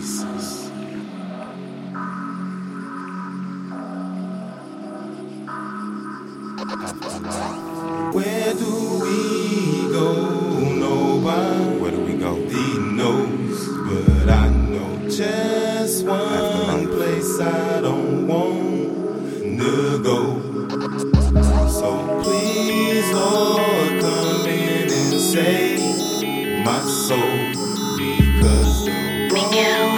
Jesus. Where do we go? Nobody Where do we go? The knows, but I know just one place I don't want to go. So please, Lord, come in and save my soul because the road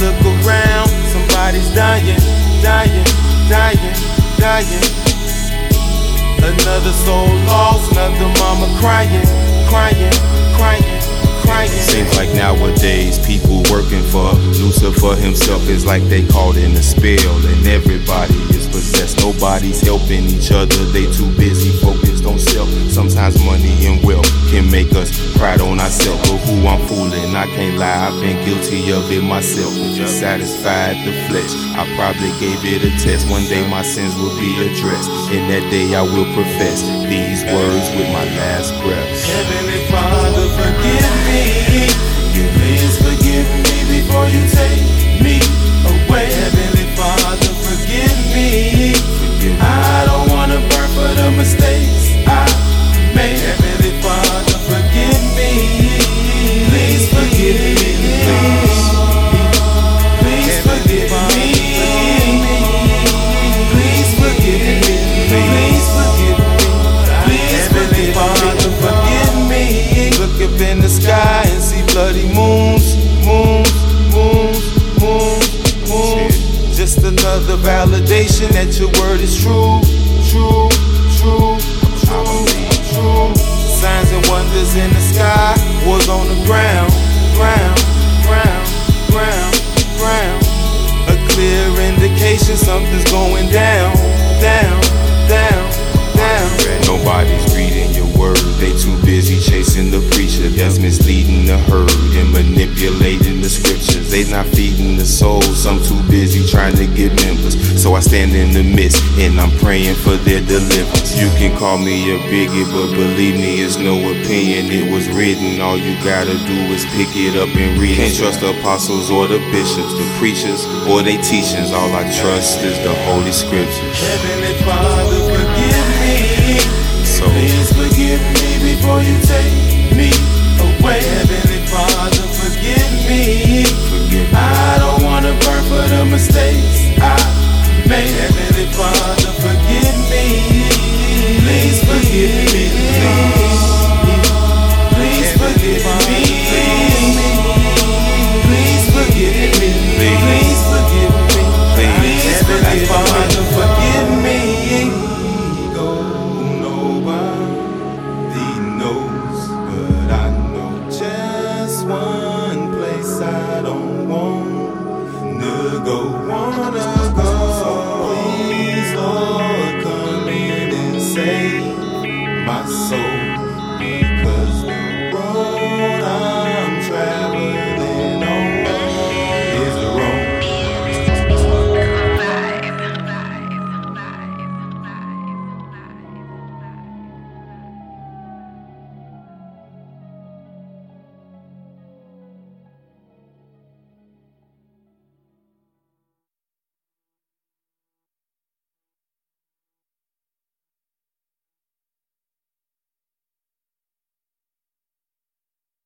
look around, somebody's dying, dying, dying, dying. Another soul lost, another mama crying, crying, crying. Seems like nowadays people working for Lucifer himself is like they caught in a spell and everybody is possessed. Nobody's helping each other. They too busy focused on self. Sometimes money and wealth can make us pride on ourselves. But who I'm fooling, I can't lie. I've been guilty of it myself. Satisfied the flesh. I probably gave it a test. One day my sins will be addressed. and that day I will profess these words with my last breath. Heavenly Father, forgive me. Validation that your word is true, true, true, true, true. Signs and wonders in the sky, wars on the ground, ground, ground, ground, ground. A clear indication something's going down, down, down, down. Nobody's reading your word. They too busy chasing the preacher that's misleading the herd and manipulating the scriptures. They not feeding the soul. Some too busy trying to get. So I stand in the midst and I'm praying for their deliverance. You can call me a bigot, but believe me, it's no opinion. It was written. All you gotta do is pick it up and read. Can't trust the apostles or the bishops, the preachers or they teachings. All I trust is the holy scriptures. Heavenly Father, forgive me. So Please forgive me before you take me